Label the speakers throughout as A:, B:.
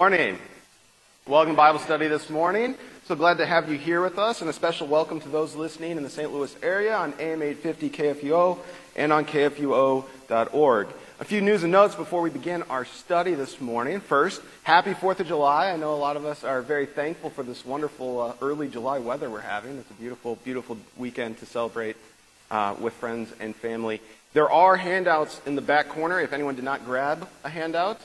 A: Morning. Welcome to Bible study this morning. So glad to have you here with us, and a special welcome to those listening in the St. Louis area on AM 850 KFUO and on KFUO.org. A few news and notes before we begin our study this morning. First, happy 4th of July. I know a lot of us are very thankful for this wonderful uh, early July weather we're having. It's a beautiful, beautiful weekend to celebrate uh, with friends and family. There are handouts in the back corner if anyone did not grab a handout.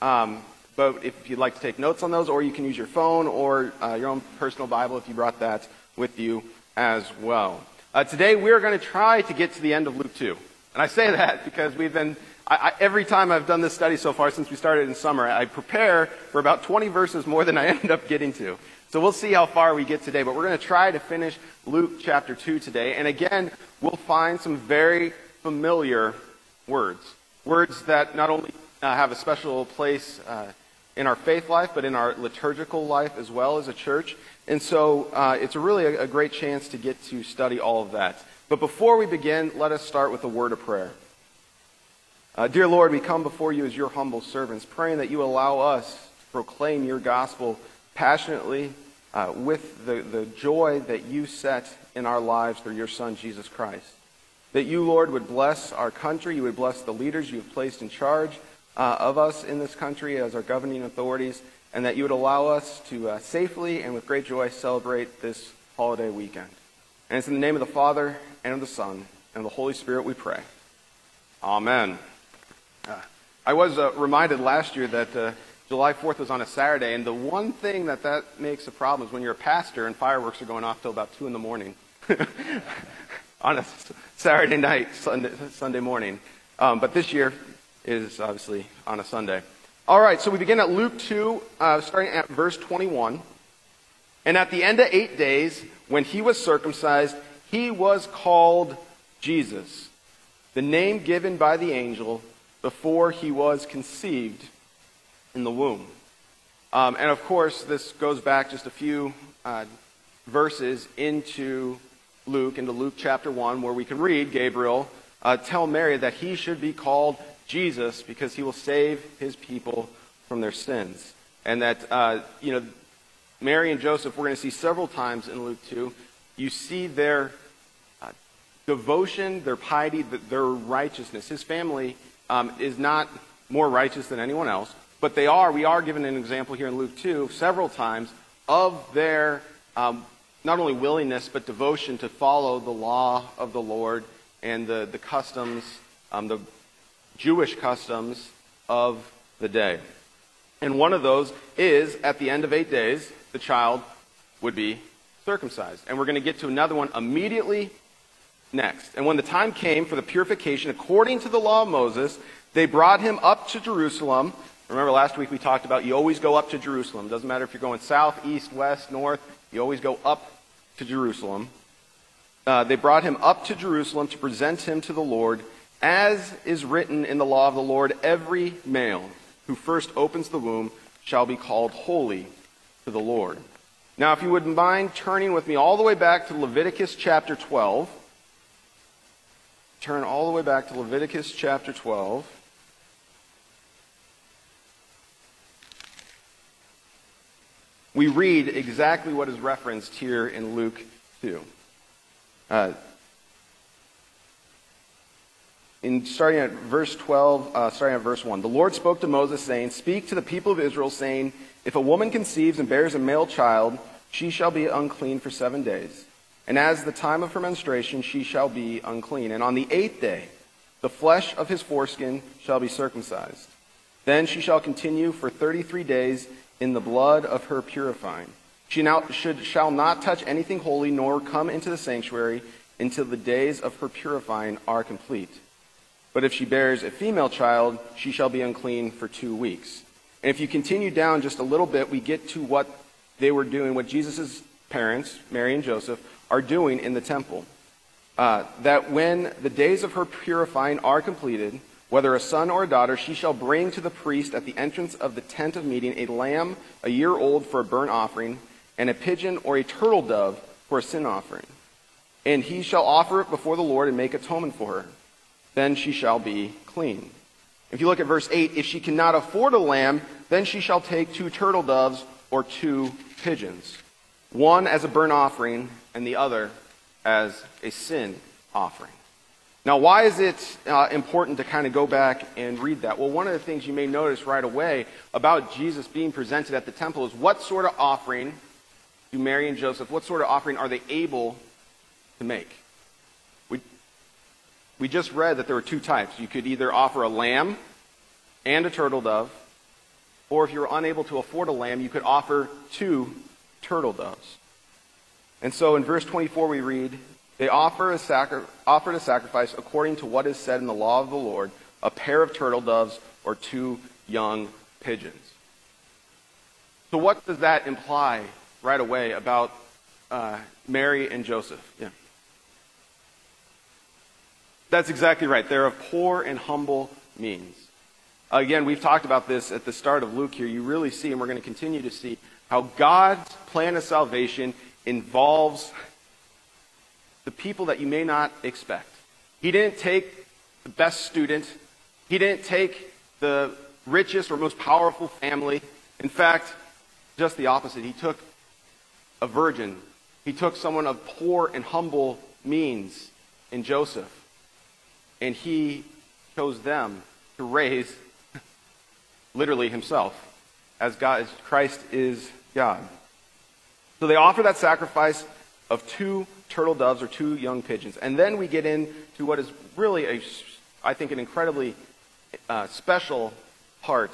A: Um, but if you'd like to take notes on those, or you can use your phone or uh, your own personal Bible if you brought that with you as well. Uh, today we are going to try to get to the end of Luke 2. And I say that because we've been, I, I, every time I've done this study so far since we started in summer, I prepare for about 20 verses more than I end up getting to. So we'll see how far we get today, but we're going to try to finish Luke chapter 2 today. And again, we'll find some very familiar words. Words that not only uh, have a special place uh, in our faith life, but in our liturgical life as well as a church. And so uh, it's really a, a great chance to get to study all of that. But before we begin, let us start with a word of prayer. Uh, dear Lord, we come before you as your humble servants, praying that you allow us to proclaim your gospel passionately uh, with the, the joy that you set in our lives through your Son, Jesus Christ. That you, Lord, would bless our country, you would bless the leaders you have placed in charge uh, of us in this country as our governing authorities, and that you would allow us to uh, safely and with great joy celebrate this holiday weekend. And it's in the name of the Father, and of the Son, and of the Holy Spirit we pray. Amen. Uh, I was uh, reminded last year that uh, July 4th was on a Saturday, and the one thing that that makes a problem is when you're a pastor and fireworks are going off till about 2 in the morning on a Saturday night, Sunday, Sunday morning. Um, but this year, is obviously on a Sunday. All right, so we begin at Luke 2, uh, starting at verse 21. And at the end of eight days, when he was circumcised, he was called Jesus, the name given by the angel before he was conceived in the womb. Um, and of course, this goes back just a few uh, verses into Luke, into Luke chapter 1, where we can read Gabriel uh, tell Mary that he should be called Jesus because he will save his people from their sins. And that, uh, you know, Mary and Joseph, we're going to see several times in Luke 2, you see their uh, devotion, their piety, their righteousness. His family um, is not more righteous than anyone else, but they are, we are given an example here in Luke 2 several times of their um, not only willingness but devotion to follow the law of the Lord and the, the customs, um, the Jewish customs of the day. And one of those is at the end of eight days, the child would be circumcised. And we're going to get to another one immediately next. And when the time came for the purification according to the law of Moses, they brought him up to Jerusalem. Remember last week we talked about you always go up to Jerusalem. Doesn't matter if you're going south, east, west, north, you always go up to Jerusalem. Uh, they brought him up to Jerusalem to present him to the Lord as is written in the law of the Lord, every male who first opens the womb shall be called holy to the Lord. Now, if you would mind turning with me all the way back to Leviticus chapter 12. Turn all the way back to Leviticus chapter 12. We read exactly what is referenced here in Luke 2. Uh, in starting at verse 12, uh, starting at verse 1. The Lord spoke to Moses, saying, Speak to the people of Israel, saying, If a woman conceives and bears a male child, she shall be unclean for seven days. And as the time of her menstruation, she shall be unclean. And on the eighth day, the flesh of his foreskin shall be circumcised. Then she shall continue for 33 days in the blood of her purifying. She now should, shall not touch anything holy, nor come into the sanctuary until the days of her purifying are complete. But if she bears a female child, she shall be unclean for two weeks. And if you continue down just a little bit, we get to what they were doing, what Jesus' parents, Mary and Joseph, are doing in the temple. Uh, that when the days of her purifying are completed, whether a son or a daughter, she shall bring to the priest at the entrance of the tent of meeting a lamb a year old for a burnt offering, and a pigeon or a turtle dove for a sin offering. And he shall offer it before the Lord and make atonement for her then she shall be clean. If you look at verse 8, if she cannot afford a lamb, then she shall take two turtle doves or two pigeons, one as a burnt offering and the other as a sin offering. Now, why is it uh, important to kind of go back and read that? Well, one of the things you may notice right away about Jesus being presented at the temple is what sort of offering do Mary and Joseph, what sort of offering are they able to make? We, just read that there were two types. You could either offer a lamb and a turtle dove, or if you were unable to afford a lamb, you could offer two turtle doves. And so in verse 24 we read, they offer a sacri- offered a sacrifice according to what is said in the law of the Lord, a pair of turtle doves or two young pigeons. So what does that imply right away about uh, Mary and Joseph? Yeah. That's exactly right. They're of poor and humble means. Again, we've talked about this at the start of Luke here. You really see, and we're going to continue to see, how God's plan of salvation involves the people that you may not expect. He didn't take the best student. He didn't take the richest or most powerful family. In fact, just the opposite. He took a virgin. He took someone of poor and humble means in Joseph. And he chose them to raise literally himself as God as Christ is God. So they offer that sacrifice of two turtle doves or two young pigeons. And then we get into what is really, a, I think, an incredibly uh, special part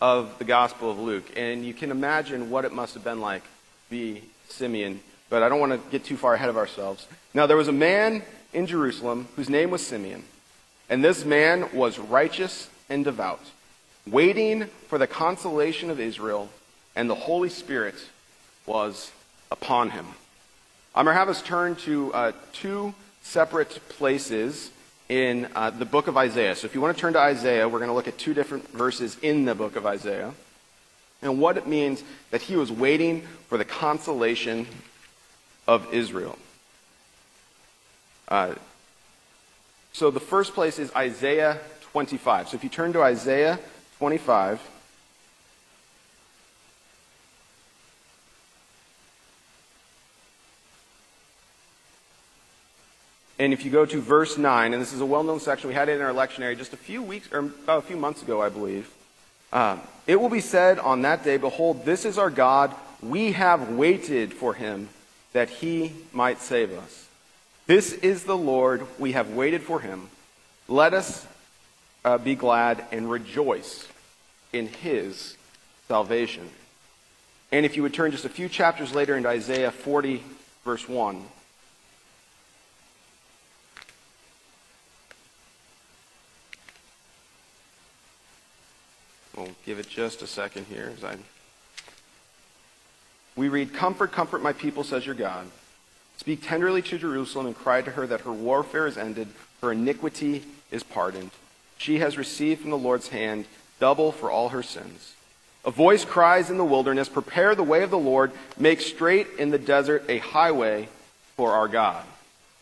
A: of the Gospel of Luke. And you can imagine what it must have been like to be Simeon. But I don't want to get too far ahead of ourselves. Now, there was a man in Jerusalem whose name was Simeon. And this man was righteous and devout, waiting for the consolation of Israel, and the Holy Spirit was upon him. I'm going to have us turn to uh, two separate places in uh, the book of Isaiah. So if you want to turn to Isaiah, we're going to look at two different verses in the book of Isaiah and what it means that he was waiting for the consolation of Israel. Uh, so the first place is Isaiah 25. So if you turn to Isaiah 25. And if you go to verse 9, and this is a well known section, we had it in our lectionary just a few weeks, or a few months ago, I believe. Um, it will be said on that day, Behold, this is our God. We have waited for him that he might save us. This is the Lord. We have waited for him. Let us uh, be glad and rejoice in his salvation. And if you would turn just a few chapters later into Isaiah 40, verse 1. We'll give it just a second here as I. We read, Comfort, comfort my people, says your God. Speak tenderly to Jerusalem and cry to her that her warfare is ended, her iniquity is pardoned. She has received from the Lord's hand double for all her sins. A voice cries in the wilderness, Prepare the way of the Lord, make straight in the desert a highway for our God.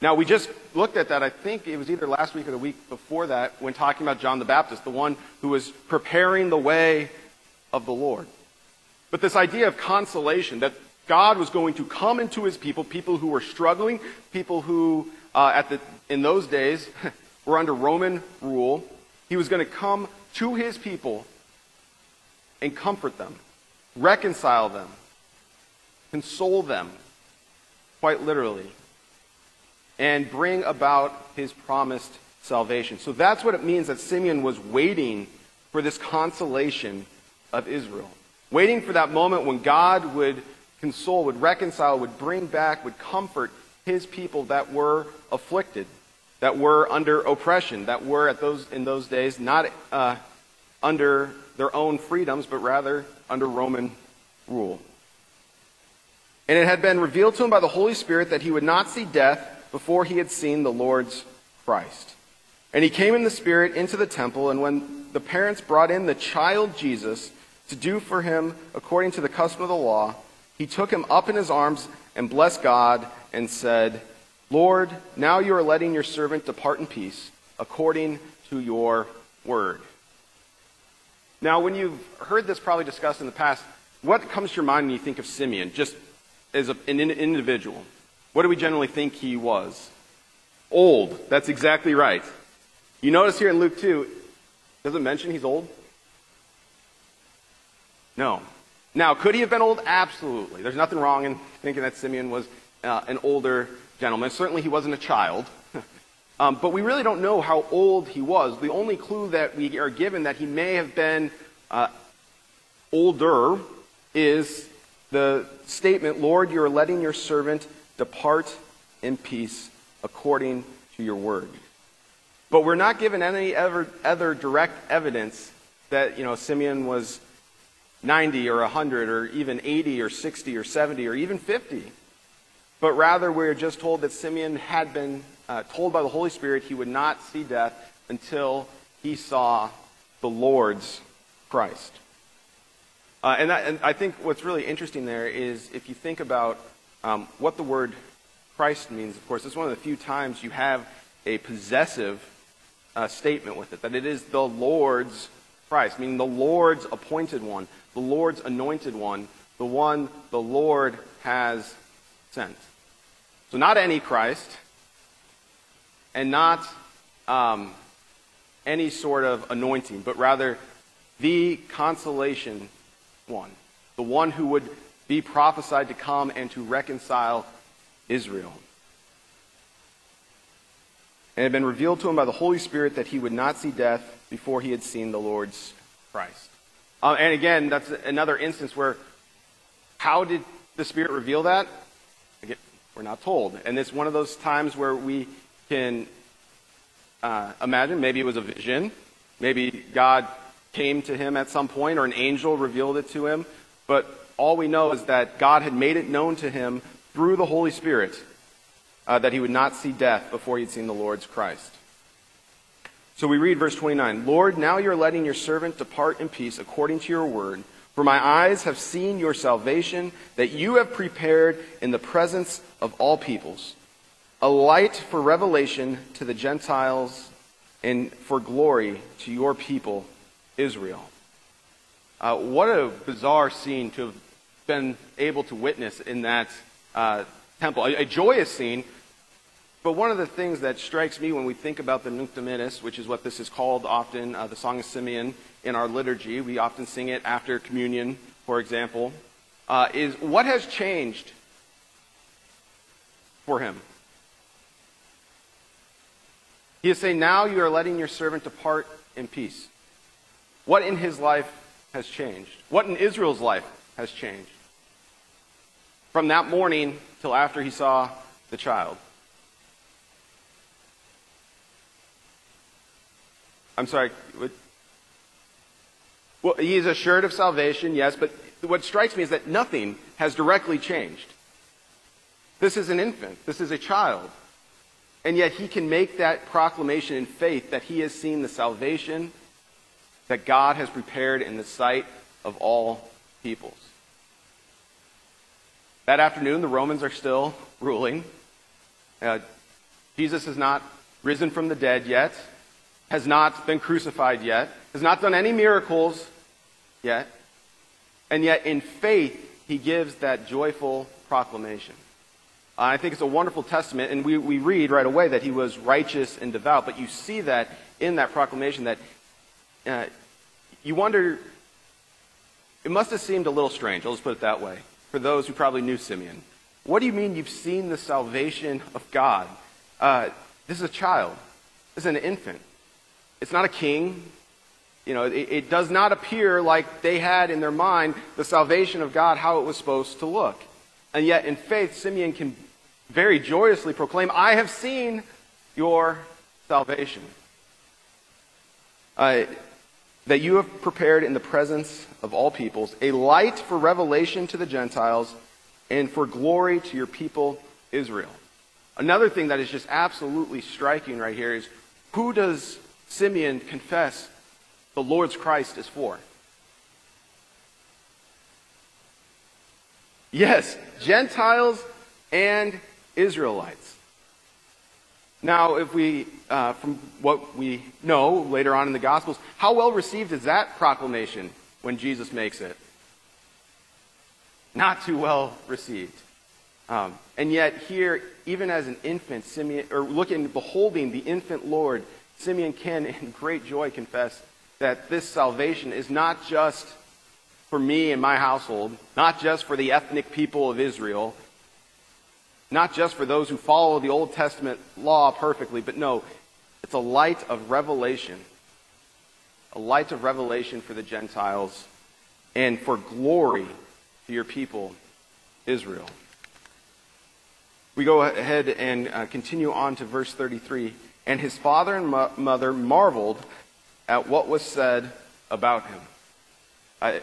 A: Now, we just looked at that, I think it was either last week or the week before that, when talking about John the Baptist, the one who was preparing the way of the Lord. But this idea of consolation, that God was going to come into his people, people who were struggling, people who, uh, at the, in those days, were under Roman rule. He was going to come to his people and comfort them, reconcile them, console them, quite literally and bring about his promised salvation. So that's what it means that Simeon was waiting for this consolation of Israel. Waiting for that moment when God would console, would reconcile, would bring back, would comfort his people that were afflicted, that were under oppression, that were at those, in those days not uh, under their own freedoms, but rather under Roman rule. And it had been revealed to him by the Holy Spirit that he would not see death before he had seen the Lord's Christ. And he came in the Spirit into the temple, and when the parents brought in the child Jesus to do for him according to the custom of the law, he took him up in his arms and blessed God and said, Lord, now you are letting your servant depart in peace according to your word. Now, when you've heard this probably discussed in the past, what comes to your mind when you think of Simeon, just as a, an individual? What do we generally think he was? Old. That's exactly right. You notice here in Luke 2, does it mention he's old? No. Now, could he have been old? Absolutely. There's nothing wrong in thinking that Simeon was uh, an older gentleman. Certainly he wasn't a child. um, but we really don't know how old he was. The only clue that we are given that he may have been uh, older is the statement, Lord, you are letting your servant depart in peace according to your word. But we're not given any other direct evidence that, you know, Simeon was 90 or 100 or even 80 or 60 or 70 or even 50. But rather, we're just told that Simeon had been uh, told by the Holy Spirit he would not see death until he saw the Lord's Christ. Uh, and, that, and, I think what's really interesting there is if you think about um, what the word Christ means, of course, it's one of the few times you have a possessive uh, statement with it, that it is the Lord's Christ, meaning the Lord's appointed one, the Lord's anointed one, the one the Lord has sent. So, not any Christ, and not um, any sort of anointing, but rather the consolation one, the one who would be prophesied to come and to reconcile Israel. And it had been revealed to him by the Holy Spirit that he would not see death before he had seen the Lord's Christ. Uh, and again, that's another instance where how did the Spirit reveal that? Again, we're not told. And it's one of those times where we can uh, imagine maybe it was a vision. Maybe God came to him at some point or an angel revealed it to him. But all we know is that God had made it known to him through the Holy Spirit uh, that he would not see death before he had seen the Lord's Christ. So we read verse 29 Lord, now you're letting your servant depart in peace according to your word. For my eyes have seen your salvation that you have prepared in the presence of all peoples, a light for revelation to the Gentiles and for glory to your people, Israel. Uh, what a bizarre scene to have been able to witness in that uh, temple. A, a, joyous scene, but one of the things that strikes me when we think about the Nunc Dimittis, which is what this is called often, uh, the Song of Simeon in our liturgy, we often sing it after communion, for example, uh, is what has changed for him? He is saying, Now you are letting your servant depart in peace. What in his life has changed? What in Israel's life has changed? From that morning till after he saw the child. I'm sorry. Well, he is assured of salvation, yes, but what strikes me is that nothing has directly changed. This is an infant. This is a child. And yet he can make that proclamation in faith that he has seen the salvation that God has prepared in the sight of all peoples. That afternoon, the Romans are still ruling. Uh, Jesus has not risen from the dead yet, has not been crucified yet, has not done any miracles yet. And yet, in faith, he gives that joyful proclamation. I think it's a wonderful testament, and we, we read right away that he was righteous and devout, but you see that in that proclamation that uh, you wonder, it must have seemed a little strange, I'll just put it that way, for those who probably knew Simeon. What do you mean you've seen the salvation of God? Uh, this is a child, this is an infant. It's not a king. You know, it, it does not appear like they had in their mind the salvation of God, how it was supposed to look. And yet, in faith, Simeon can very joyously proclaim, I have seen your salvation. Uh, that you have prepared in the presence of all peoples a light for revelation to the Gentiles and for glory to your people Israel. Another thing that is just absolutely striking right here is who does Simeon confess the Lord's Christ is for? Yes, Gentiles and Israelites. Now, if we, uh, from what we know later on in the Gospels, how well received is that proclamation when Jesus makes it? Not too well received. Um, and yet, here, even as an infant, Simeon, or looking, beholding the infant Lord, Simeon can, in great joy, confess that this salvation is not just for me and my household, not just for the ethnic people of Israel, not just for those who follow the Old Testament law perfectly, but no, it's a light of revelation. A light of revelation for the Gentiles and for glory to your people, Israel. We go ahead and uh, continue on to verse 33. And his father and mo- mother marveled at what was said about him. I,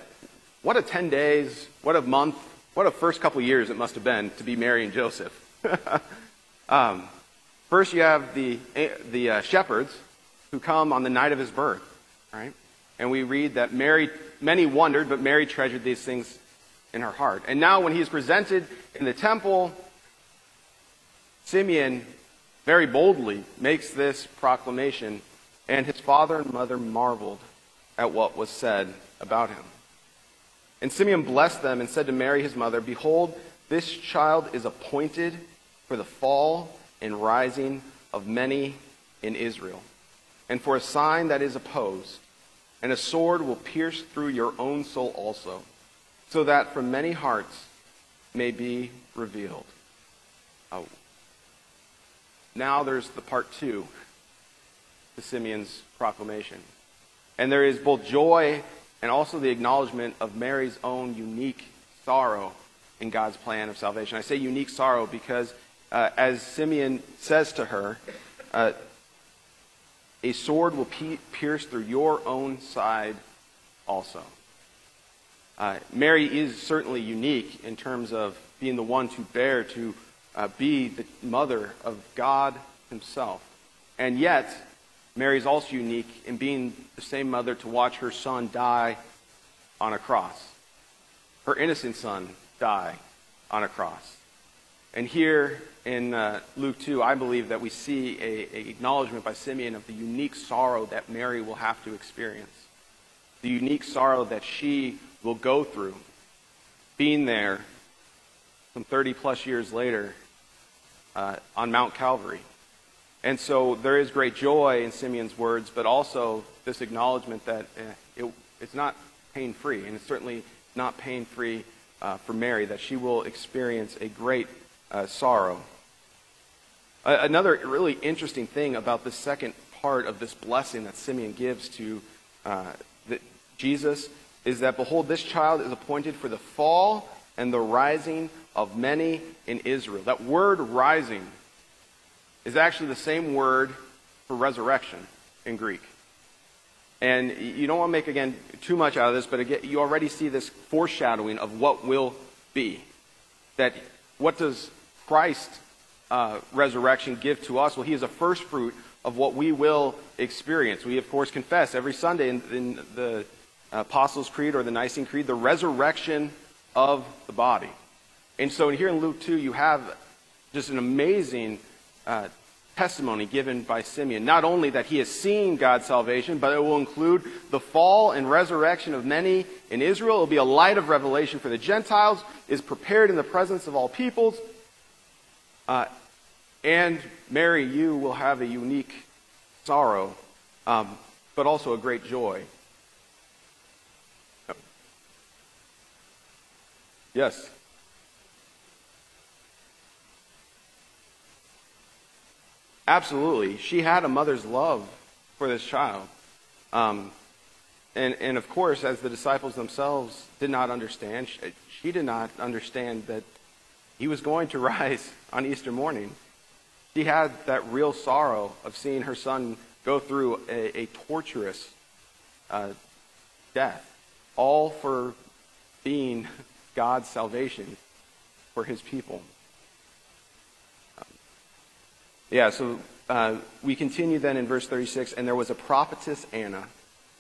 A: what a 10 days, what a month, what a first couple years it must have been to be Mary and Joseph. um, first, you have the, the uh, shepherds who come on the night of his birth, right? And we read that Mary, many wondered, but Mary treasured these things in her heart. And now, when he is presented in the temple, Simeon very boldly makes this proclamation, and his father and mother marveled at what was said about him. And Simeon blessed them and said to Mary, his mother, Behold, this child is appointed for the fall and rising of many in Israel, and for a sign that is opposed, and a sword will pierce through your own soul also, so that from many hearts may be revealed. Oh. Now there's the part two to Simeon's proclamation. And there is both joy and also the acknowledgement of Mary's own unique sorrow in God's plan of salvation. I say unique sorrow because, uh, as Simeon says to her, uh, a sword will pierce through your own side also. Uh, Mary is certainly unique in terms of being the one to bear, to uh, be the mother of God Himself. And yet, Mary is also unique in being the same mother to watch her son die on a cross. Her innocent son die on a cross. And here in uh, Luke 2, I believe that we see a, a acknowledgement by Simeon of the unique sorrow that Mary will have to experience. The unique sorrow that she will go through being there some 30 plus years later uh, on Mount Calvary. And so there is great joy in Simeon's words, but also this acknowledgement that eh, it, it's not pain free, and it's certainly not pain free uh, for Mary, that she will experience a great uh, sorrow. Uh, another really interesting thing about the second part of this blessing that Simeon gives to uh, the, Jesus is that, behold, this child is appointed for the fall and the rising of many in Israel. That word rising is actually the same word for resurrection in Greek. And you don't want to make, again, too much out of this, but again, you already see this foreshadowing of what will be. That what does Christ's uh, resurrection give to us? Well, he is a first fruit of what we will experience. We, of course, confess every Sunday in, in the Apostles' Creed or the Nicene Creed the resurrection of the body. And so here in Luke 2, you have just an amazing uh, testimony given by Simeon. Not only that he has seen God's salvation, but it will include the fall and resurrection of many in Israel. It will be a light of revelation for the Gentiles, is prepared in the presence of all peoples. Uh, and Mary, you will have a unique sorrow, um, but also a great joy. Yes. Absolutely. She had a mother's love for this child. Um, and, and of course, as the disciples themselves did not understand, she, she did not understand that he was going to rise on Easter morning. She had that real sorrow of seeing her son go through a, a torturous uh, death, all for being God's salvation for his people. Yeah, so uh, we continue then in verse 36 and there was a prophetess Anna,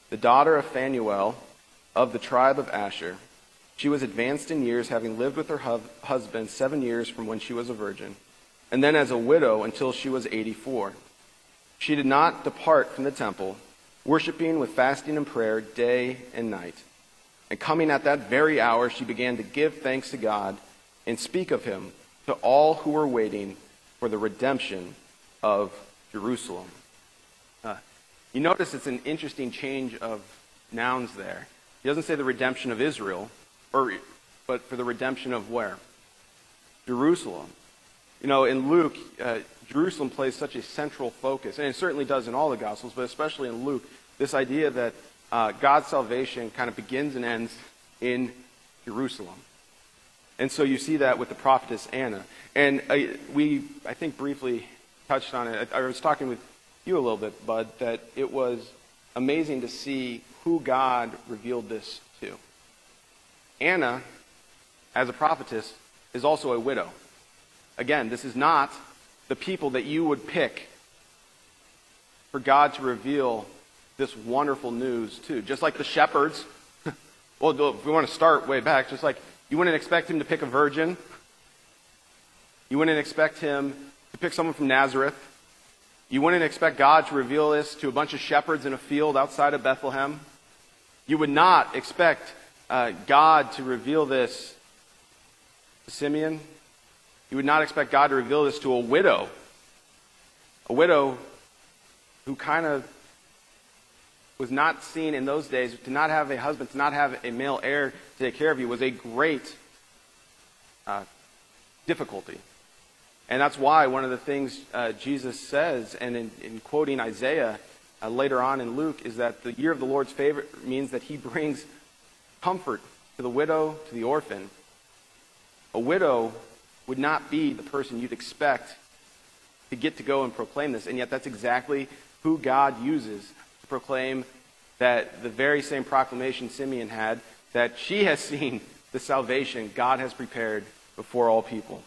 A: the daughter of Phanuel of the tribe of Asher. She was advanced in years, having lived with her hu- husband seven years from when she was a virgin. and then as a widow until she was 84. She did not depart from the temple, worshiping with fasting and prayer day and night. And coming at that very hour, she began to give thanks to God and speak of him to all who were waiting for the redemption of Jerusalem. Uh, you notice it's an interesting change of nouns there. He doesn't say the redemption of Israel, or, but for the redemption of where? Jerusalem. You know, in Luke, uh, Jerusalem plays such a central focus, and it certainly does in all the Gospels, but especially in Luke, this idea that uh, God's salvation kind of begins and ends in Jerusalem. And so you see that with the prophetess Anna. And uh, we, I think, briefly touched on it. I, I was talking with you a little bit, Bud, that it was amazing to see who God revealed this to. Anna, as a prophetess, is also a widow. Again, this is not the people that you would pick for God to reveal this wonderful news to. Just like the shepherds. well, if we want to start way back, just like you wouldn't expect him to pick a virgin. You wouldn't expect him to pick someone from Nazareth. You wouldn't expect God to reveal this to a bunch of shepherds in a field outside of Bethlehem. You would not expect uh, God to reveal this to Simeon. You would not expect God to reveal this to a widow. A widow who kind of was not seen in those days, to not have a husband, to not have a male heir to take care of you, was a great uh, difficulty. And that's why one of the things uh, Jesus says, and in, in quoting Isaiah uh, later on in Luke, is that the year of the Lord's favor means that he brings comfort to the widow, to the orphan. A widow would not be the person you'd expect to get to go and proclaim this, and yet that's exactly who God uses proclaim that the very same proclamation Simeon had, that she has seen the salvation God has prepared before all people.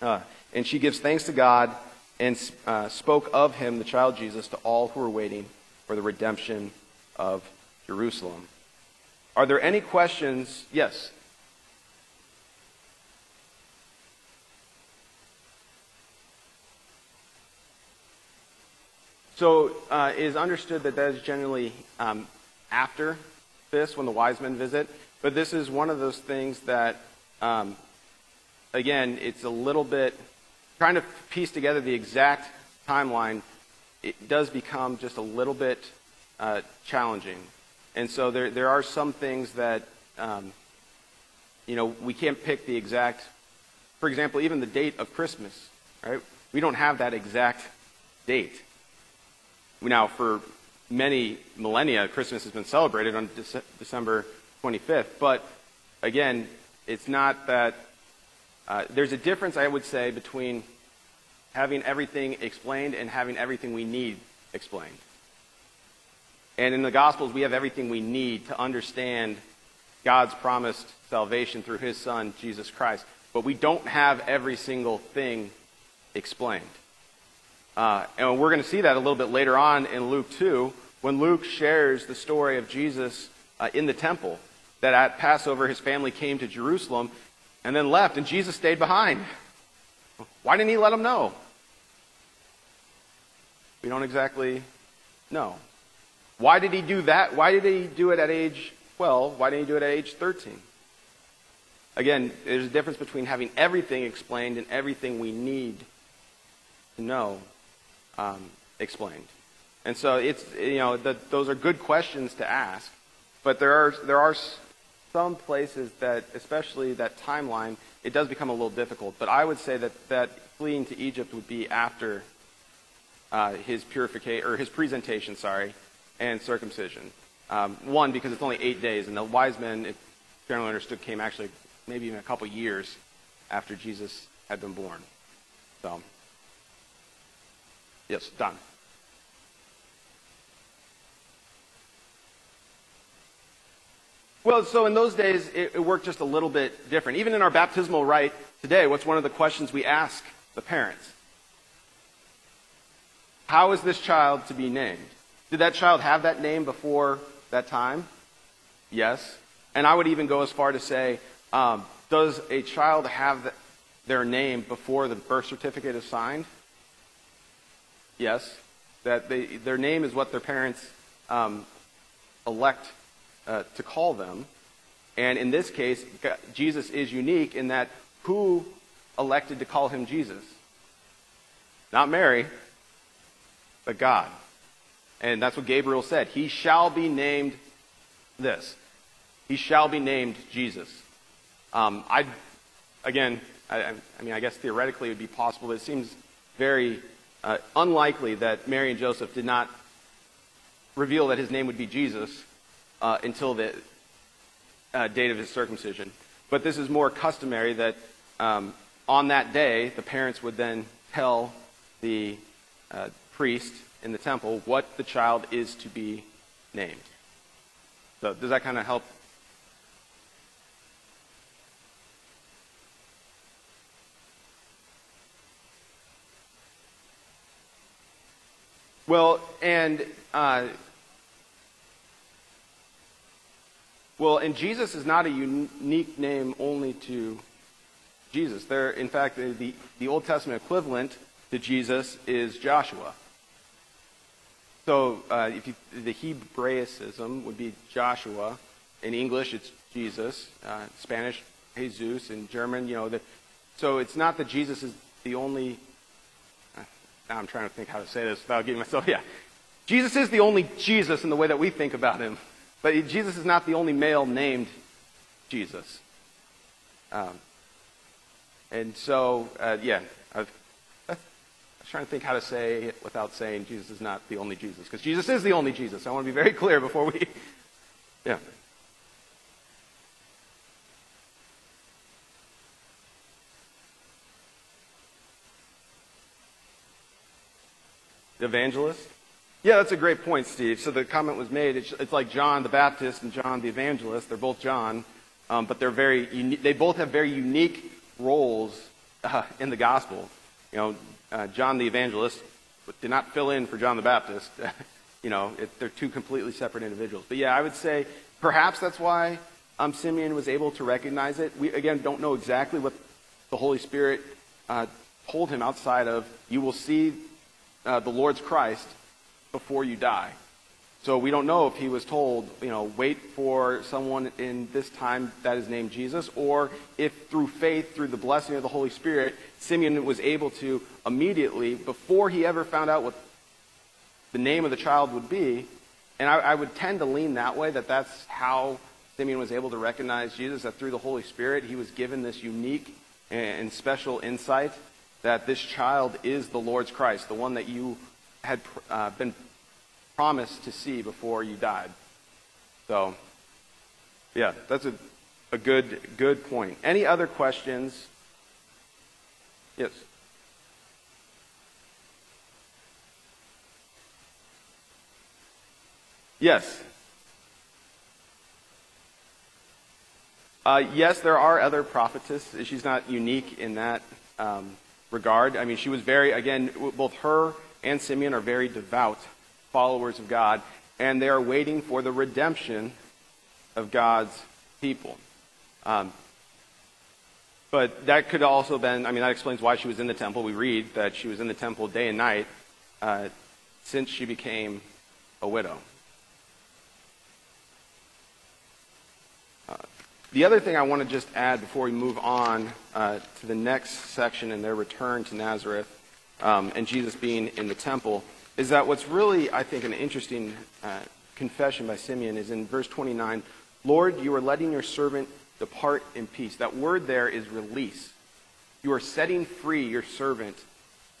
A: Uh, and she gives thanks to God and uh, spoke of him, the child Jesus, to all who were waiting for the redemption of Jerusalem. Are there any questions? Yes. So uh, it is understood that that is generally um, after this, when the wise men visit. But this is one of those things that, um, again, it's a little bit trying to piece together the exact timeline. It does become just a little bit uh, challenging, and so there there are some things that um, you know we can't pick the exact. For example, even the date of Christmas, right? We don't have that exact date. Now, for many millennia, Christmas has been celebrated on Dece- December 25th. But again, it's not that. Uh, there's a difference, I would say, between having everything explained and having everything we need explained. And in the Gospels, we have everything we need to understand God's promised salvation through His Son, Jesus Christ. But we don't have every single thing explained. Uh, and we're going to see that a little bit later on in Luke 2, when Luke shares the story of Jesus uh, in the temple, that at Passover his family came to Jerusalem and then left, and Jesus stayed behind. Why didn't he let them know? We don't exactly know. Why did he do that? Why did he do it at age 12? Why didn't he do it at age 13? Again, there's a difference between having everything explained and everything we need to know um, explained. And so it's, you know, the, those are good questions to ask, but there are, there are some places that, especially that timeline, it does become a little difficult. But I would say that, that fleeing to Egypt would be after uh, his purification, or his presentation, sorry, and circumcision. Um, one, because it's only eight days, and the wise men, it generally understood, came actually maybe even a couple years after Jesus had been born. So. Yes, Don. Well, so in those days, it, it, worked just a little bit different. Even in our baptismal rite today, what's one of the questions we ask the parents? How is this child to be named? Did that child have that name before that time? Yes. And I would even go as far to say, um, does a child have their name before the birth certificate is signed? Yes. That they, their name is what their parents um, elect uh, to call them. And in this case, Jesus is unique in that who elected to call him Jesus? Not Mary, but God. And that's what Gabriel said. He shall be named this. He shall be named Jesus. Um, I, again, I, I, mean, I guess theoretically it would be possible, but it seems very uh, unlikely that Mary and Joseph did not reveal that his name would be Jesus uh, until the uh, date of his circumcision. But this is more customary that um, on that day, the parents would then tell the uh, priest in the temple what the child is to be named. So, does that kind of help? Well, and uh, well, and Jesus is not a unique name only to Jesus. There, in fact, the, the Old Testament equivalent to Jesus is Joshua. So uh, if you, the Hebraicism would be Joshua. In English, it's Jesus. Uh, Spanish, Jesus. In German, you know. So it's not that Jesus is the only. Now I'm trying to think how to say this without getting myself. Yeah, Jesus is the only Jesus in the way that we think about him, but Jesus is not the only male named Jesus. Um, and so, uh, yeah, I've, was trying to think how to say it without saying Jesus is not the only Jesus, because Jesus is the only Jesus. I want to be very clear before we. Yeah. Evangelist? Yeah, that's a great point, Steve. So the comment was made. It's, it's like John the Baptist and John the Evangelist. They're both John, um, but they're very. Uni- they both have very unique roles uh, in the gospel. You know, uh, John the Evangelist did not fill in for John the Baptist. you know, it, they're two completely separate individuals. But yeah, I would say perhaps that's why um, Simeon was able to recognize it. We, again, don't know exactly what the Holy Spirit uh, told him outside of, you will see uh, the Lord's Christ before you die. So we don't know if he was told, you know, wait for someone in this time that is named Jesus, or if through faith, through the blessing of the Holy Spirit, Simeon was able to immediately, before he ever found out what the name of the child would be, and I, I would tend to lean that way, that that's how Simeon was able to recognize Jesus, that through the Holy Spirit, he was given this unique and special insight that this child is the Lord's Christ, the one that you had uh, been promised to see before you died. So, yeah, that's a, a good, good point. Any other questions? Yes. Yes. Uh, yes, there are other prophetess. She's not unique in that um, regard. I mean, she was very, again, both her and Simeon are very devout followers of God, and they are waiting for the redemption of God's people. Um, but that could also then, I mean, that explains why she was in the temple. We read that she was in the temple day and night uh, since she became a widow. Uh, the other thing I want to just add before we move on uh, to the next section in their return to Nazareth um, and Jesus being in the temple is that what's really, I think, an interesting uh, confession by Simeon is in verse 29 Lord, you are letting your servant depart in peace. That word there is release. You are setting free your servant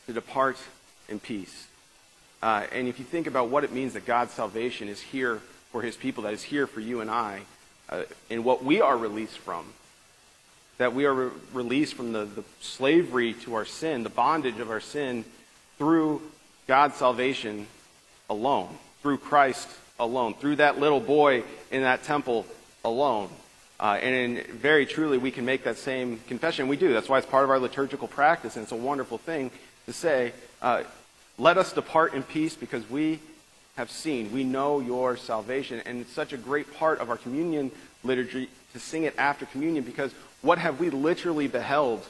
A: to depart in peace. Uh, and if you think about what it means that God's salvation is here for his people, that is here for you and I, uh, and what we are released from, that we are re- released from the, the slavery to our sin, the bondage of our sin, through God's salvation alone, through Christ alone, through that little boy in that temple alone. Uh, and in, very truly, we can make that same confession. We do. That's why it's part of our liturgical practice, and it's a wonderful thing to say, uh, let us depart in peace because we have seen, we know your salvation. And it's such a great part of our communion liturgy to sing it after communion because what have we literally beheld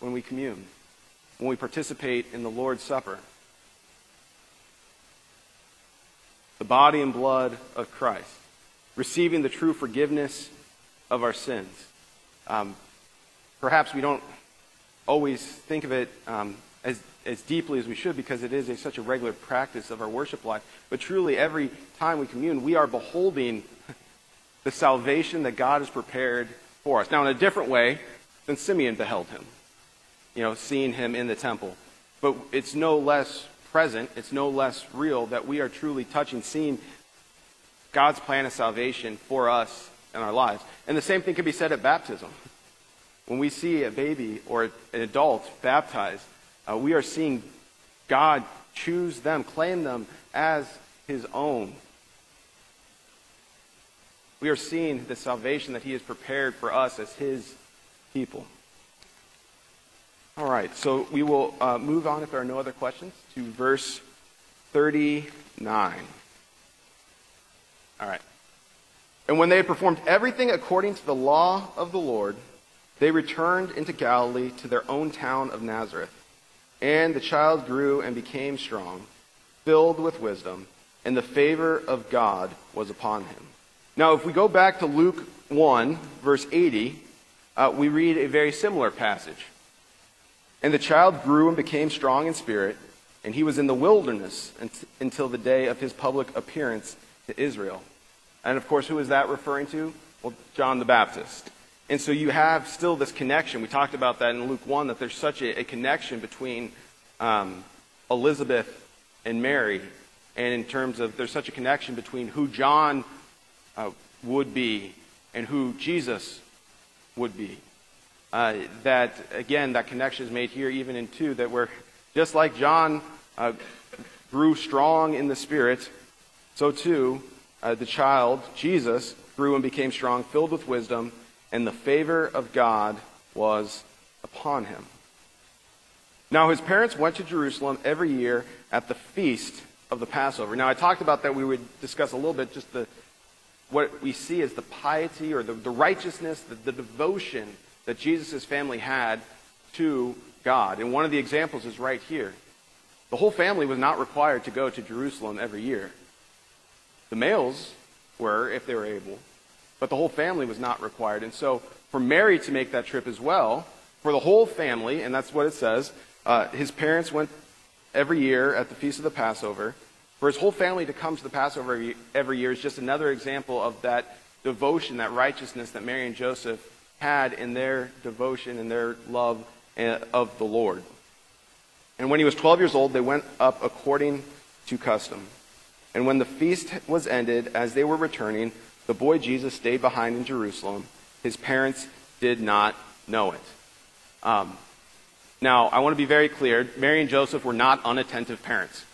A: when we commune, when we participate in the Lord's Supper. The body and blood of Christ, receiving the true forgiveness of our sins. Um, perhaps we don't always think of it um, as, as deeply as we should because it is a, such a regular practice of our worship life. But truly, every time we commune, we are beholding the salvation that God has prepared for us. Now, in a different way than Simeon beheld him, you know, seeing him in the temple. But it's no less present, it's no less real that we are truly touching, seeing God's plan of salvation for us in our lives. And the same thing can be said at baptism. When we see a baby or an adult baptized, uh, we are seeing God choose them, claim them as his own. We are seeing the salvation that he has prepared for us as his people. All right, so we will uh, move on, if there are no other questions, to verse 39. All right. And when they had performed everything according to the law of the Lord, they returned into Galilee to their own town of Nazareth. And the child grew and became strong, filled with wisdom, and the favor of God was upon him. Now, if we go back to Luke 1, verse 80, uh, we read a very similar passage. And the child grew and became strong in spirit, and he was in the wilderness until the day of his public appearance to Israel. And of course, who is that referring to? Well, John the Baptist. And so you have still this connection. We talked about that in Luke 1, that there's such a, a connection between um, Elizabeth and Mary. And in terms of, there's such a connection between who John uh, would be and who Jesus would be. Uh, that, again, that connection is made here even in 2, that we're, just like John uh, grew strong in the Spirit, so too uh, the child, Jesus, grew and became strong, filled with wisdom, and the favor of God was upon him. Now, his parents went to Jerusalem every year at the feast of the Passover. Now, I talked about that. We would discuss a little bit just the, what we see is the piety or the, the righteousness, the, the devotion that Jesus' family had to God. And one of the examples is right here. The whole family was not required to go to Jerusalem every year. The males were, if they were able, but the whole family was not required. And so, for Mary to make that trip as well, for the whole family, and that's what it says, uh, his parents went every year at the Feast of the Passover. For his whole family to come to the Passover every year is just another example of that devotion, that righteousness that Mary and Joseph had in their devotion and their love uh, of the Lord. And when he was 12 years old, they went up according to custom. And when the feast was ended, as they were returning, the boy Jesus stayed behind in Jerusalem. His parents did not know it. Um, now, I want to be very clear Mary and Joseph were not unattentive parents.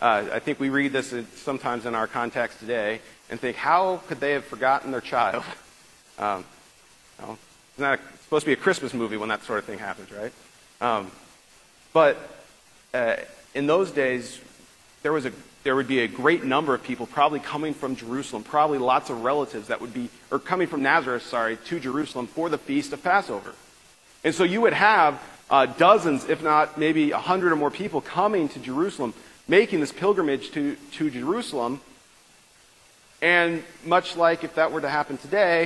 A: Uh, I think we read this sometimes in our context today and think, how could they have forgotten their child? Um, you know, it's not a, supposed to be a Christmas movie when that sort of thing happens, right? Um, but uh, in those days, there was a there would be a great number of people probably coming from Jerusalem, probably lots of relatives that would be, or coming from Nazareth, sorry, to Jerusalem for the feast of Passover. And so you would have uh, dozens, if not maybe a hundred or more people coming to Jerusalem, making this pilgrimage to, to Jerusalem. And much like if that were to happen today,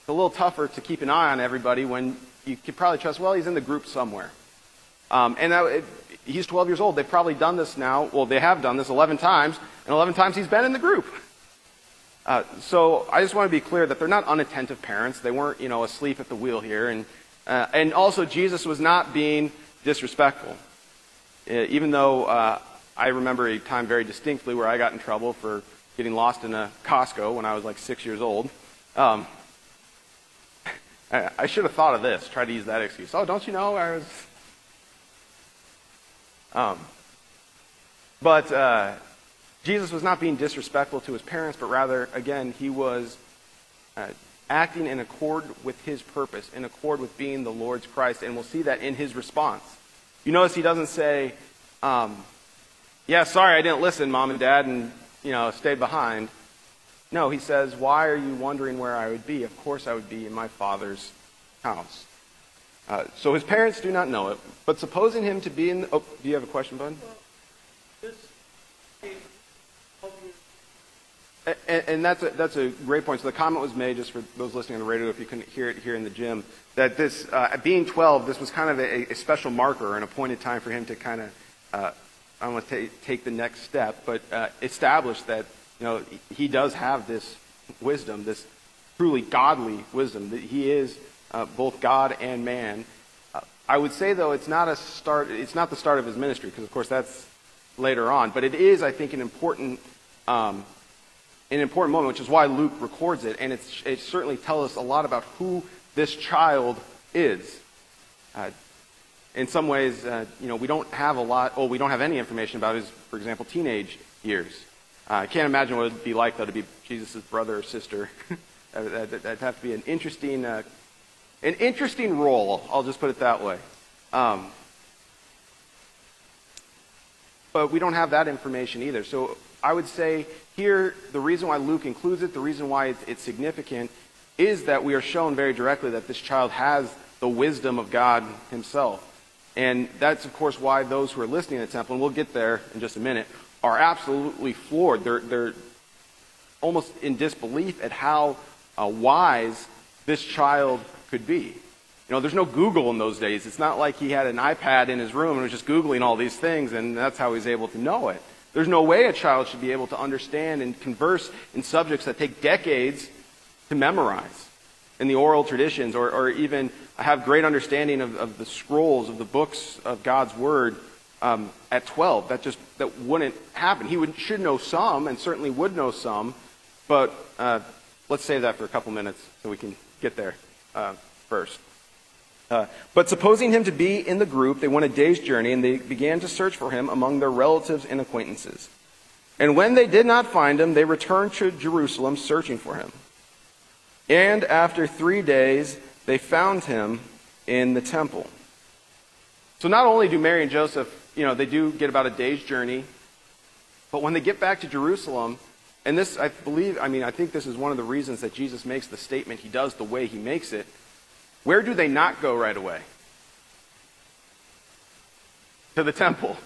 A: it's a little tougher to keep an eye on everybody when you could probably trust, well, he's in the group somewhere. Um, and it, he's 12 years old. They've probably done this now. Well, they have done this 11 times, and 11 times he's been in the group. Uh, so I just want to be clear that they're not unattentive parents. They weren't, you know, asleep at the wheel here. And, uh, and also, Jesus was not being disrespectful. Uh, even though uh, I remember a time very distinctly where I got in trouble for getting lost in a Costco when I was like six years old. Um, I, should have thought of this, tried to use that excuse. Oh, don't you know I was um, but uh, Jesus was not being disrespectful to his parents, but rather, again, he was uh, acting in accord with his purpose, in accord with being the Lord's Christ, and we'll see that in his response. You notice he doesn't say, um, "Yeah, sorry, I didn't listen, mom and dad, and you know, stayed behind." No, he says, "Why are you wondering where I would be? Of course, I would be in my Father's house." Uh, so his parents do not know it, but supposing him to be in. The, oh, do you have a question, Bud? And, and that's, a, that's a great point. So the comment was made, just for those listening on the radio, if you couldn't hear it here in the gym, that this, uh, being 12, this was kind of a, a, special marker, and an appointed time for him to kind of, uh, I don't want to take the next step, but uh, establish that, you know, he does have this wisdom, this truly godly wisdom, that he is uh, both God and man. Uh, I would say, though, it's not a start, it's not the start of his ministry, because of course that's later on, but it is, I think, an important, um, an important moment, which is why Luke records it, and it certainly tells us a lot about who this child is. Uh, in some ways, uh, you know, we don't have a lot, oh, we don't have any information about his, for example, teenage years. Uh, I can't imagine what it would be like, though, to be Jesus' brother or sister. that'd, that'd, have to be an interesting, uh, an interesting role, I'll just put it that way. Um, but we don't have that information either. So I would say here, the reason why Luke includes it, the reason why it's, it's significant, is that we are shown very directly that this child has the wisdom of God himself. And that's, of course, why those who are listening the temple, and we'll get there in just a minute, are absolutely floored. They're, they're almost in disbelief at how uh, wise this child could be. You know, there's no Google in those days. It's not like he had an iPad in his room and was just Googling all these things, and that's how he's able to know it. There's no way a child should be able to understand and converse in subjects that take decades to memorize in the oral traditions or, or even have great understanding of, of, the scrolls, of the books of God's Word um, at 12. That just that wouldn't happen. He would, should know some and certainly would know some, but uh, let's save that for a couple minutes so we can get there uh, first. Uh, but supposing him to be in the group, they went a day's journey and they began to search for him among their relatives and acquaintances. And when they did not find him, they returned to Jerusalem searching for him. And after three days, they found him in the temple. So not only do Mary and Joseph, you know, they do get about a day's journey, but when they get back to Jerusalem, and this, I believe, I mean, I think this is one of the reasons that Jesus makes the statement he does the way he makes it. Where do they not go right away? To the temple.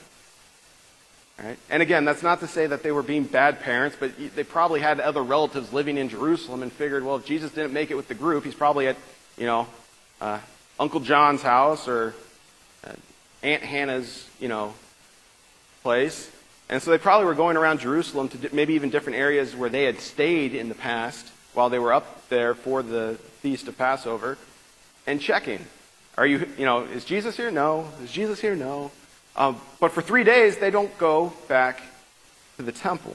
A: Right? And again, that's not to say that they were being bad parents, but they probably had other relatives living in Jerusalem and figured, well, if Jesus didn't make it with the group, he's probably at, you know, uh, Uncle John's house or uh, Aunt Hannah's, you know, place. And so they probably were going around Jerusalem to maybe even different areas where they had stayed in the past while they were up there for the feast of Passover and checking. Are you, you know, is Jesus here? No. Is Jesus here? No. Um, but for three days, they don't go back to the temple.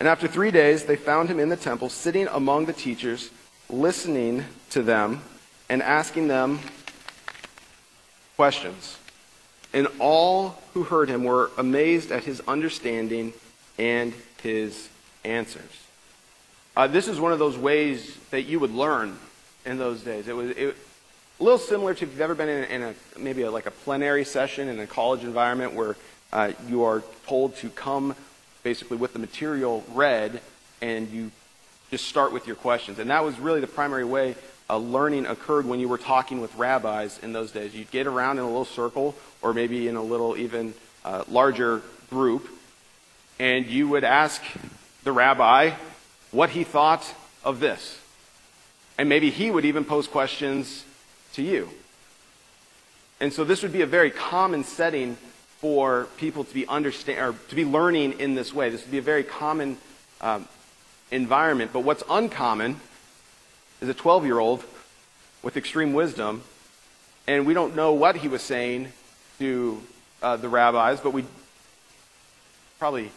A: And after three days, they found him in the temple, sitting among the teachers, listening to them and asking them questions. And all who heard him were amazed at his understanding and his answers. Uh, this is one of those ways that you would learn in those days. It was, it, a little similar to if you've ever been in, in a maybe a, like a plenary session in a college environment where uh, you are told to come basically with the material read and you just start with your questions. And that was really the primary way learning occurred when you were talking with rabbis in those days. You'd get around in a little circle or maybe in a little even uh, larger group and you would ask the rabbi what he thought of this. And maybe he would even pose questions to you. And so this would be a very common setting for people to be understand or to be learning in this way. This would be a very common um, environment. But what's uncommon is a 12 year old with extreme wisdom, and we don't know what he was saying to uh, the rabbis, but we probably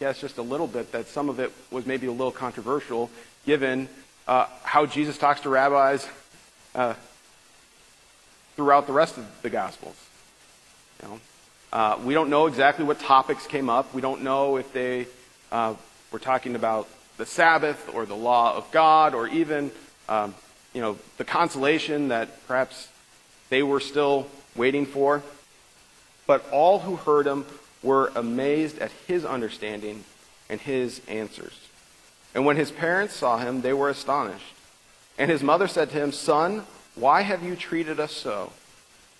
A: guess just a little bit that some of it was maybe a little controversial given uh, how Jesus talks to rabbis uh, throughout the rest of the Gospels. You know? uh, we don't know exactly what topics came up. We don't know if they uh, were talking about the Sabbath or the law of God or even um, you know, the consolation that perhaps they were still waiting for. But all who heard him were amazed at his understanding and his answers. And when his parents saw him, they were astonished. And his mother said to him, Son, Why have you treated us so?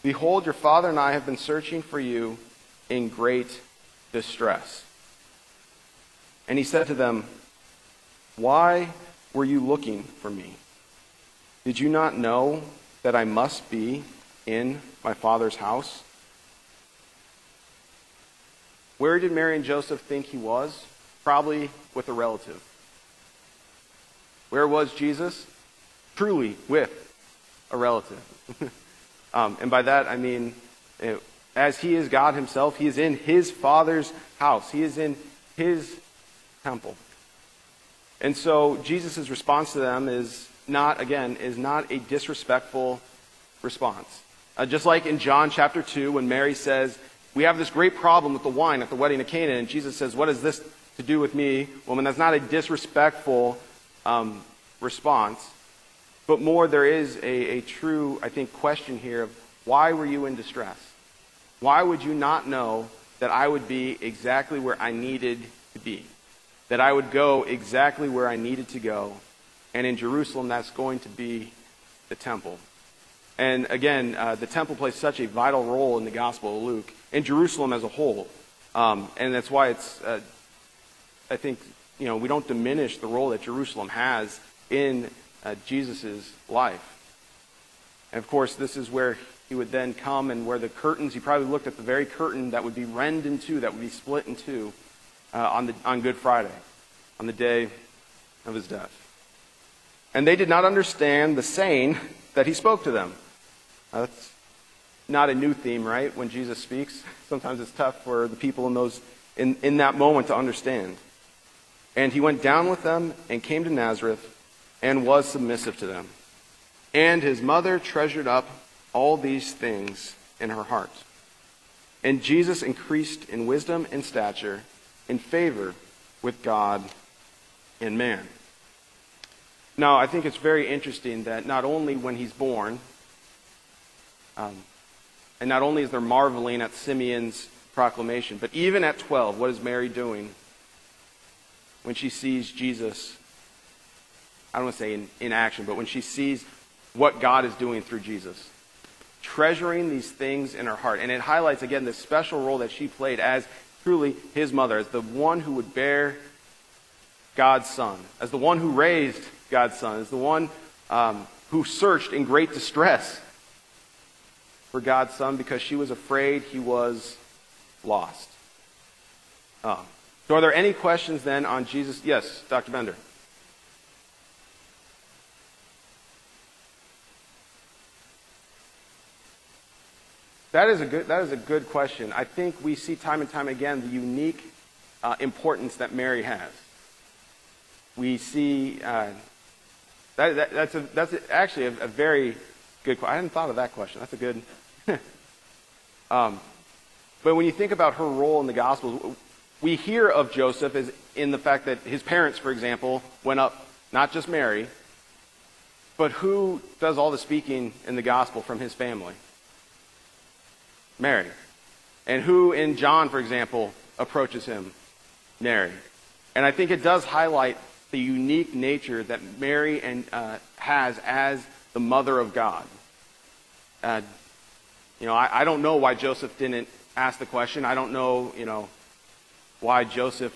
A: Behold, your father and I have been searching for you in great distress. And he said to them, Why were you looking for me? Did you not know that I must be in my father's house? Where did Mary and Joseph think he was? Probably with a relative. Where was Jesus? Truly with a relative. um, and by that I mean, you know, as he is God himself, he is in his Father's house, he is in his temple. And so Jesus' response to them is not, again, is not a disrespectful response. Uh, just like in John chapter 2, when Mary says, We have this great problem with the wine at the wedding of Cana, and Jesus says, What is this to do with me, woman? That's not a disrespectful um, response, but more, there is a, a true, I think, question here of why were you in distress? Why would you not know that I would be exactly where I needed to be? That I would go exactly where I needed to go. And in Jerusalem, that's going to be the temple. And again, uh, the temple plays such a vital role in the Gospel of Luke, in Jerusalem as a whole. Um, and that's why it's, uh, I think, you know, we don't diminish the role that Jerusalem has in uh, Jesus' life. And of course, this is where he would then come and where the curtains, he probably looked at the very curtain that would be rend in two, that would be split in two uh, on, the, on Good Friday, on the day of his death. And they did not understand the saying that he spoke to them. Uh, that's not a new theme, right? When Jesus speaks, sometimes it's tough for the people in those in, in that moment to understand. And he went down with them and came to Nazareth and was submissive to them. And his mother treasured up all these things in her heart. And Jesus increased in wisdom and stature, in favor with God and man. Now, I think it's very interesting that not only when he's born, um, and not only is there marveling at Simeon's proclamation, but even at 12, what is Mary doing when she sees Jesus? I don't want to say in, in action, but when she sees what God is doing through Jesus. Treasuring these things in her heart. And it highlights, again, the special role that she played as truly his mother, as the one who would bear God's son, as the one who raised God's son, as the one um, who searched in great distress for God's son because she was afraid he was lost. Um, so, are there any questions then on Jesus? Yes, Dr. Bender. That is a good, that is a good question. I think we see time and time again the unique uh, importance that Mary has. We see uh, that, that, that's, a, that's actually a, a, very good question. I hadn't thought of that question. That's a good. um, but when you think about her role in the Gospels, we hear of Joseph as in the fact that his parents, for example, went up, not just Mary, but who does all the speaking in the Gospel from his family? Mary. And who in John, for example, approaches him? Mary. And I think it does highlight the unique nature that Mary and, uh, has as the mother of God. Uh, you know, I, I don't know why Joseph didn't ask the question. I don't know, you know, why Joseph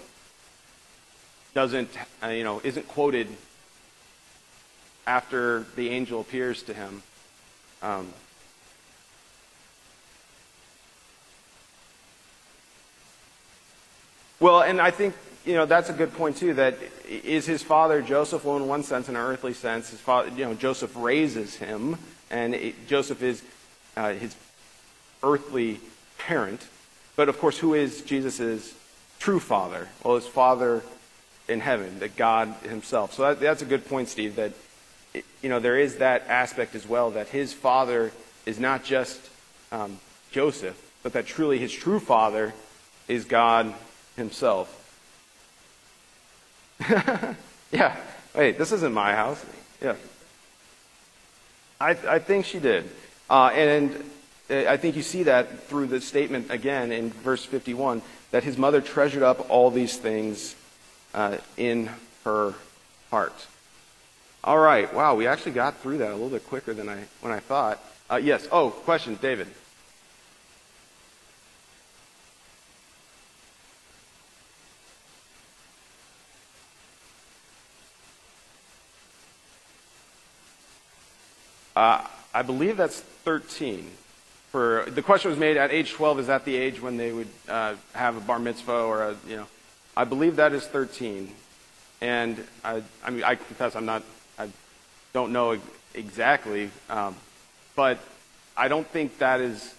A: doesn't, uh, you know, isn't quoted after the angel appears to him. Um, Well, and I think you know that's a good point too. That is his father Joseph. Well, in one sense, in an earthly sense, his father, you know, Joseph raises him, and it, Joseph is uh, his earthly parent. But of course, who is Jesus' true father? Well, his father in heaven, that God Himself. So that, that's a good point, Steve. That you know there is that aspect as well. That his father is not just um, Joseph, but that truly his true father is God himself. yeah. Wait, this isn't my house. Yeah. I, I think she did. Uh, and I think you see that through the statement again in verse 51 that his mother treasured up all these things uh, in her heart. All right. Wow, we actually got through that a little bit quicker than I when I thought. Uh, yes. Oh, question, David. Uh, I believe that's 13. For the question was made at age 12. Is that the age when they would uh, have a bar mitzvah or a you know? I believe that is 13. And I, I mean, I confess I'm not. I don't know exactly, um, but I don't think that is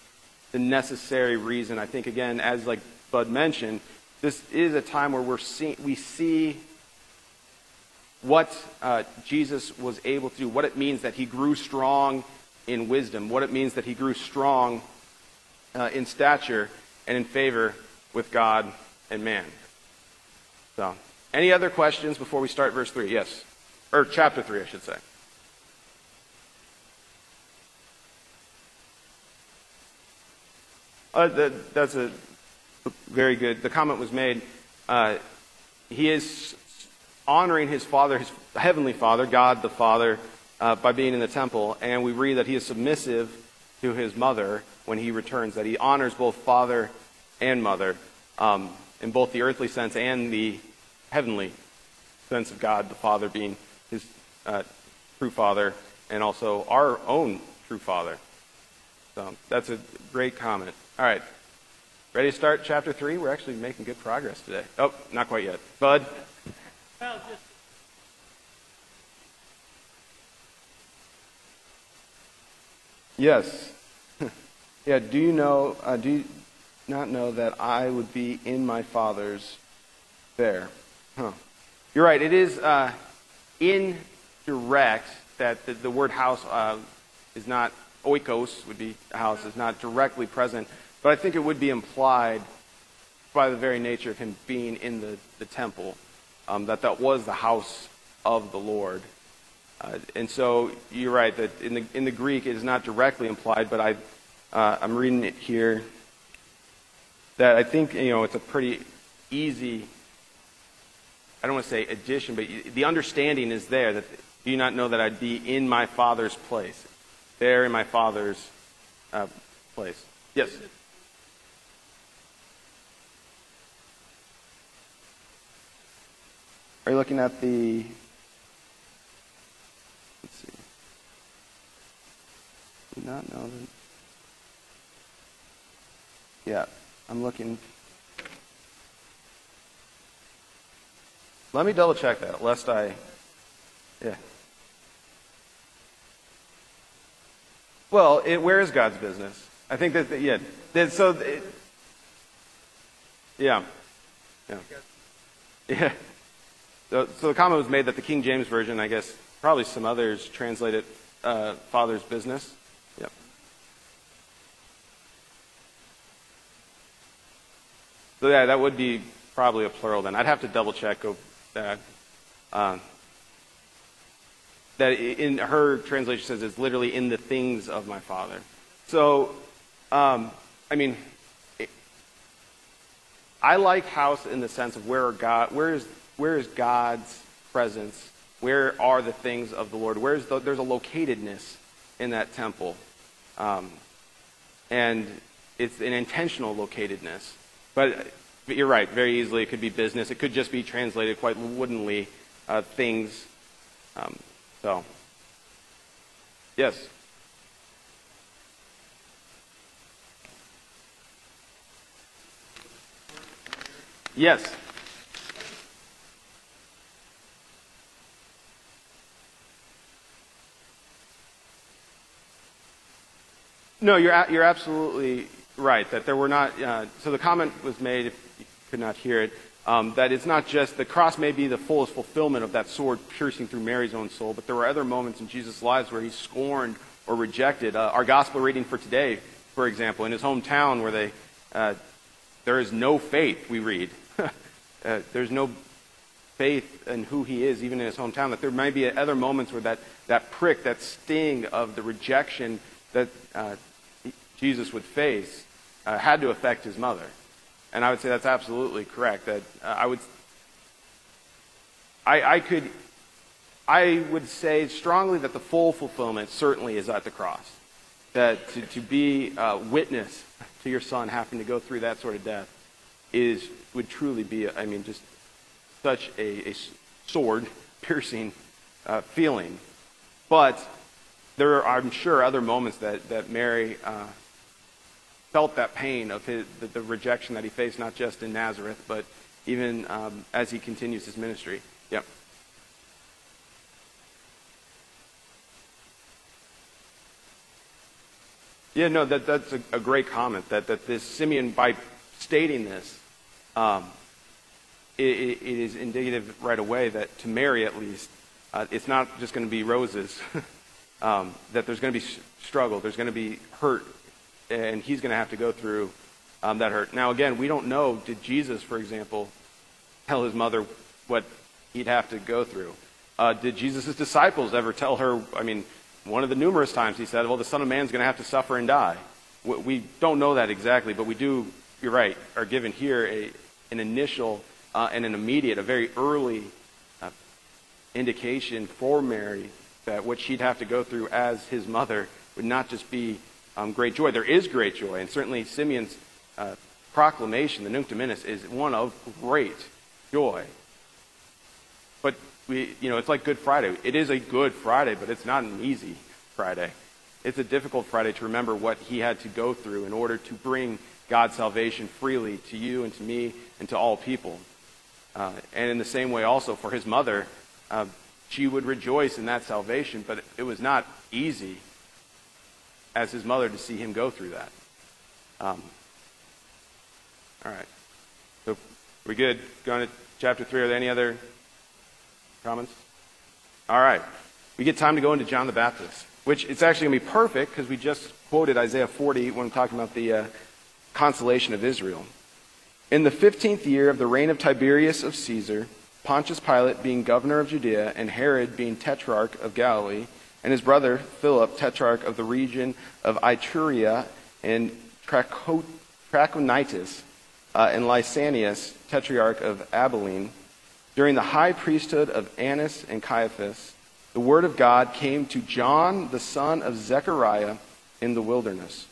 A: the necessary reason. I think again, as like Bud mentioned, this is a time where we're see, we see what uh, Jesus was able to do, what it means that he grew strong in wisdom, what it means that he grew strong uh, in stature and in favor with God and man. So, any other questions before we start verse 3? Yes. Or chapter 3, I should say. Uh, that, that's a very good. The comment was made. Uh, he is honoring his father, his heavenly father, God the Father, uh, by being in the temple. And we read that he is submissive to his mother when he returns, that he honors both father and mother um, in both the earthly sense and the heavenly sense of God the Father being his uh, true father and also our own true father. So that's a great comment. All right. Ready to start chapter 3? We're actually making good progress today. Oh, not quite yet. Bud? Well, just Yes. yeah, do you know, uh, do you not know that I would be in my Father's there? Huh. You're right. It is uh, indirect that the, the word house uh, is not, oikos would be house, is not directly present, but I think it would be implied by the very nature of him being in the, the temple um, that that was the house of the Lord. Uh, and so you're right that in the, in the Greek it is not directly implied, but I, uh, I'm reading it here that I think you know it's a pretty easy. I don't want to say addition, but the understanding is there that do you not know that I'd be in my Father's place, there in my Father's uh, place? Yes. Are you looking at the. Let's see. Not know that. Yeah, I'm looking. Let me double check that, lest I. Yeah. Well, it, where is God's business? I think that, yeah. That, so, it, yeah. Yeah. Yeah. So, the comment was made that the King James Version, I guess, probably some others translate it uh, father's business. Yep. So yeah, that would be probably a plural then. I'd have to double check that. Uh, that in her translation says it's literally in the things of my father. So, um, I mean, I like house in the sense of where God, where is where is God's presence? Where are the things of the Lord? Where's the, there's a locatedness in that temple. Um, and it's an intentional locatedness. But, but, you're right, very easily it could be business. It could just be translated quite woodenly, uh, things. Um, so, yes? Yes. No, you're, you're absolutely right that there were not. Uh, so the comment was made, if you could not hear it, um, that it's not just the cross may be the fullest fulfillment of that sword piercing through Mary's own soul, but there were other moments in Jesus' lives where he scorned or rejected. Uh, our gospel reading for today, for example, in his hometown where they, uh, there is no faith, we read. Uh, there's no faith in who he is, even in his hometown. That there might be other moments where that, that prick, that sting of the rejection that uh, Jesus would face uh, had to affect his mother. And I would say that's absolutely correct. That uh, I would, I, I could I would say strongly that the full fulfillment certainly is at the cross. That to, to be a witness to your son having to go through that sort of death is would truly be, I mean, just such a, a sword piercing uh, feeling. But there are, I'm sure, other moments that, that Mary uh, felt that pain of his, the, the, rejection that he faced, not just in Nazareth, but even um, as he continues his ministry. Yep. Yeah, no, that, that's a, a great comment. That, that this Simeon, by stating this, um, it, it is indicative right away that to Mary, at least, uh, it's not just going to be roses. um, that there's going to be struggle, there's going to be hurt, and he's going to have to go through um, that hurt. Now, again, we don't know. Did Jesus, for example, tell his mother what he'd have to go through? Uh, did Jesus' disciples ever tell her? I mean, one of the numerous times he said, "Well, the Son of Man is going to have to suffer and die." We, we don't know that exactly, but we do. You're right. Are given here a, an initial uh, and an immediate, a very early uh, indication for Mary that what she'd have to go through as his mother would not just be um, great joy. There is great joy, and certainly Simeon's uh, proclamation, the Nunc Dimittis, is one of great joy. But we, you know, it's like Good Friday. It is a good Friday, but it's not an easy Friday. It's a difficult Friday to remember what he had to go through in order to bring God's salvation freely to you and to me and to all people. Uh, and in the same way, also for his mother, uh, she would rejoice in that salvation, but it was not easy as his mother to see him go through that. Um, all right. So we good? Going to chapter 3. Are there any other comments? All right. We get time to go into John the Baptist, which it's actually going to be perfect because we just quoted Isaiah 40 when talking about the uh, consolation of Israel. In the 15th year of the reign of Tiberius of Caesar, Pontius Pilate being governor of Judea, and Herod being tetrarch of Galilee, and his brother Philip, tetrarch of the region of Iturea and Trachonitis, uh, and Lysanias, tetrarch of Abilene, during the high priesthood of Annas and Caiaphas, the word of God came to John, the son of Zechariah, in the wilderness.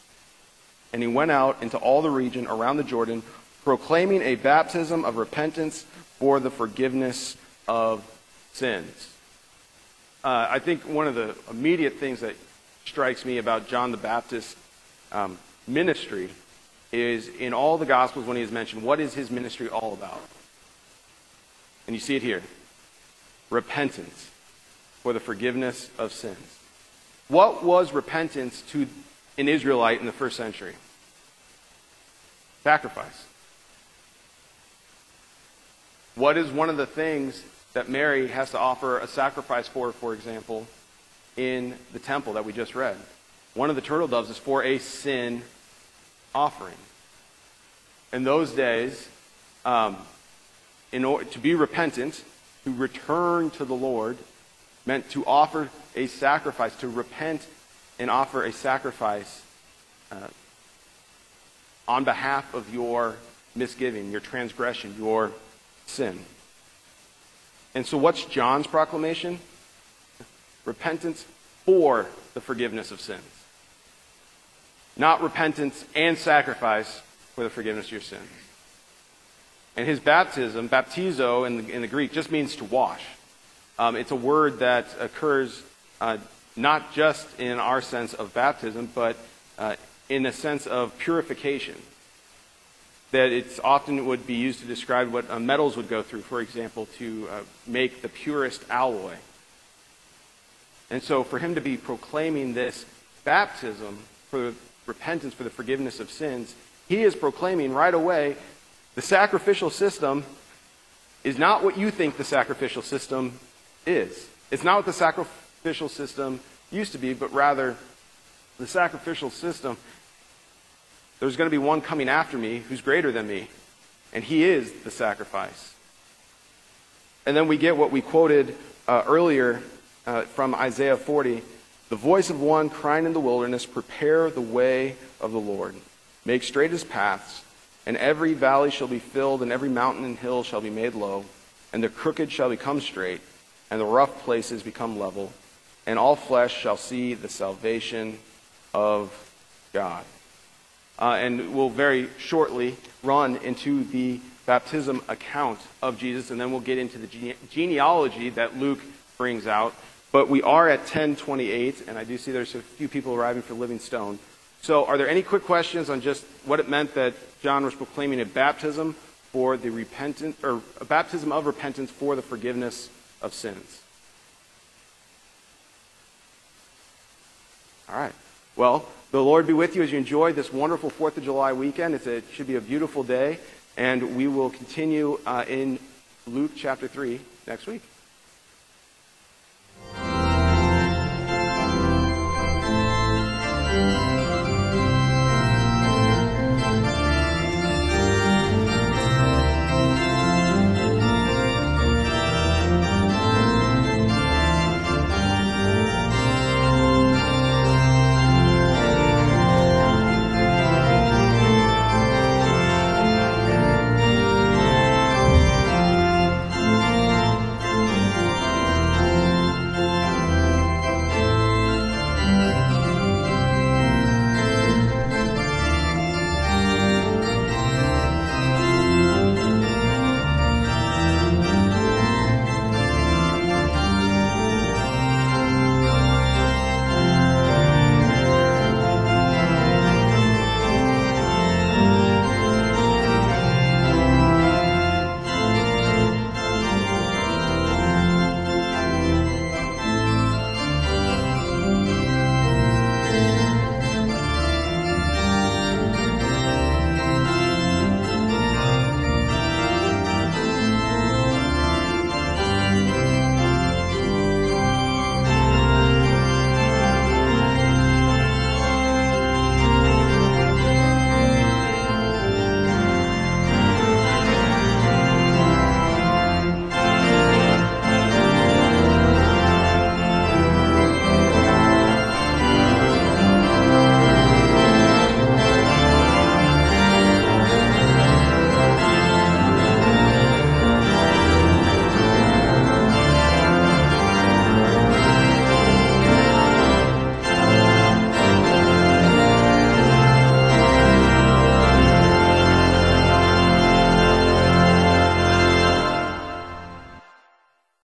A: And he went out into all the region around the Jordan, proclaiming a baptism of repentance for the forgiveness of sins. Uh, I think one of the immediate things that strikes me about John the Baptist's um, ministry is in all the Gospels when he is mentioned, what is his ministry all about? And you see it here repentance for the forgiveness of sins. What was repentance to an Israelite in the first century? Sacrifice. What is one of the things that Mary has to offer a sacrifice for, for example, in the temple that we just read? One of the turtle doves is for a sin offering. In those days, um, in order to be repentant, to return to the Lord, meant to offer a sacrifice, to repent and offer a sacrifice uh, on behalf of your misgiving, your transgression, your sin. And so, what's John's proclamation? Repentance for the forgiveness of sins. Not repentance and sacrifice for the forgiveness of your sins. And his baptism, baptizo in the, in the Greek, just means to wash. Um, it's a word that occurs uh, not just in our sense of baptism, but uh, in a sense of purification that it's often would be used to describe what uh, metals would go through, for example, to uh, make the purest alloy. And so for him to be proclaiming this baptism for repentance for the forgiveness of sins, he is proclaiming right away the sacrificial system is not what you think the sacrificial system is. It's not what the sacrificial system used to be, but rather the sacrificial system there's going to be one coming after me who's greater than me, and he is the sacrifice. And then we get what we quoted uh, earlier uh, from Isaiah 40 the voice of one crying in the wilderness, Prepare the way of the Lord, make straight his paths, and every valley shall be filled, and every mountain and hill shall be made low, and the crooked shall become straight, and the rough places become level, and all flesh shall see the salvation of God. Uh, and we'll very shortly run into the baptism account of Jesus, and then we'll get into the gene- genealogy that Luke brings out. But we are at 1028, and I do see there's a few people arriving for Livingstone. So, are there any quick questions on just what it meant that John was proclaiming a baptism for the repentance, or a baptism of repentance for the forgiveness of sins? All right. Well, the Lord be with you as you enjoy this wonderful Fourth of July weekend. It's a, it should be a beautiful day, and we will continue uh, in Luke chapter three next week.